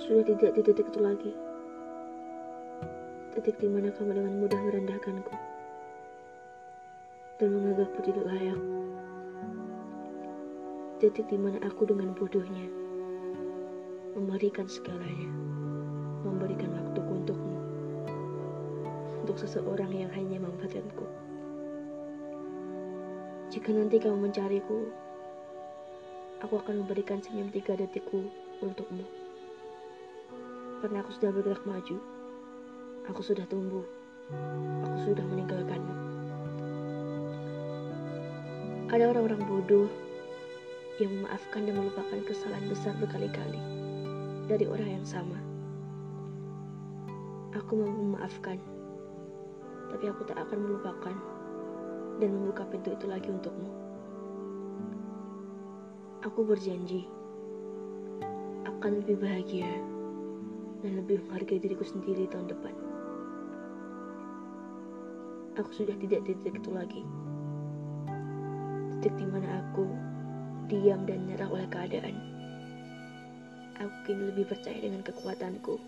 sudah tidak di titik itu lagi. Titik di mana kamu dengan mudah merendahkanku dan menganggapku tidak layak. Titik di mana aku dengan bodohnya memberikan segalanya, memberikan waktuku untukmu, untuk seseorang yang hanya memanfaatkanku. Jika nanti kamu mencariku, aku akan memberikan senyum tiga detikku untukmu. Karena aku sudah bergerak maju, aku sudah tumbuh, aku sudah meninggalkanmu. Ada orang-orang bodoh yang memaafkan dan melupakan kesalahan besar berkali-kali dari orang yang sama. Aku mau memaafkan, tapi aku tak akan melupakan dan membuka pintu itu lagi untukmu. Aku berjanji akan lebih bahagia dan lebih menghargai diriku sendiri tahun depan. Aku sudah tidak di titik itu lagi. Titik di mana aku diam dan nyerah oleh keadaan. Aku kini lebih percaya dengan kekuatanku.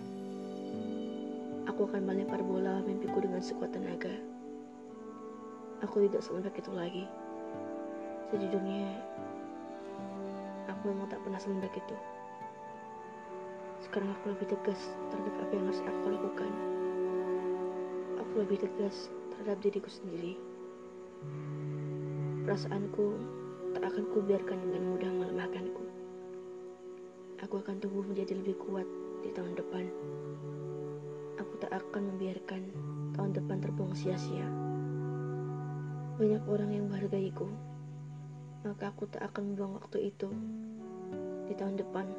Aku akan melempar bola mimpiku dengan sekuat tenaga. Aku tidak selembek itu lagi. Sejujurnya, aku memang tak pernah selembek itu. Sekarang aku lebih tegas terhadap apa yang harus aku lakukan. Aku lebih tegas terhadap diriku sendiri. Perasaanku tak akan kubiarkan dengan mudah melemahkanku. Aku akan tumbuh menjadi lebih kuat di tahun depan. Aku tak akan membiarkan tahun depan terbuang sia-sia. Banyak orang yang menghargaiku, maka aku tak akan membuang waktu itu di tahun depan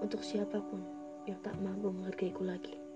untuk siapa pun yang tak mampu menghargaiku lagi.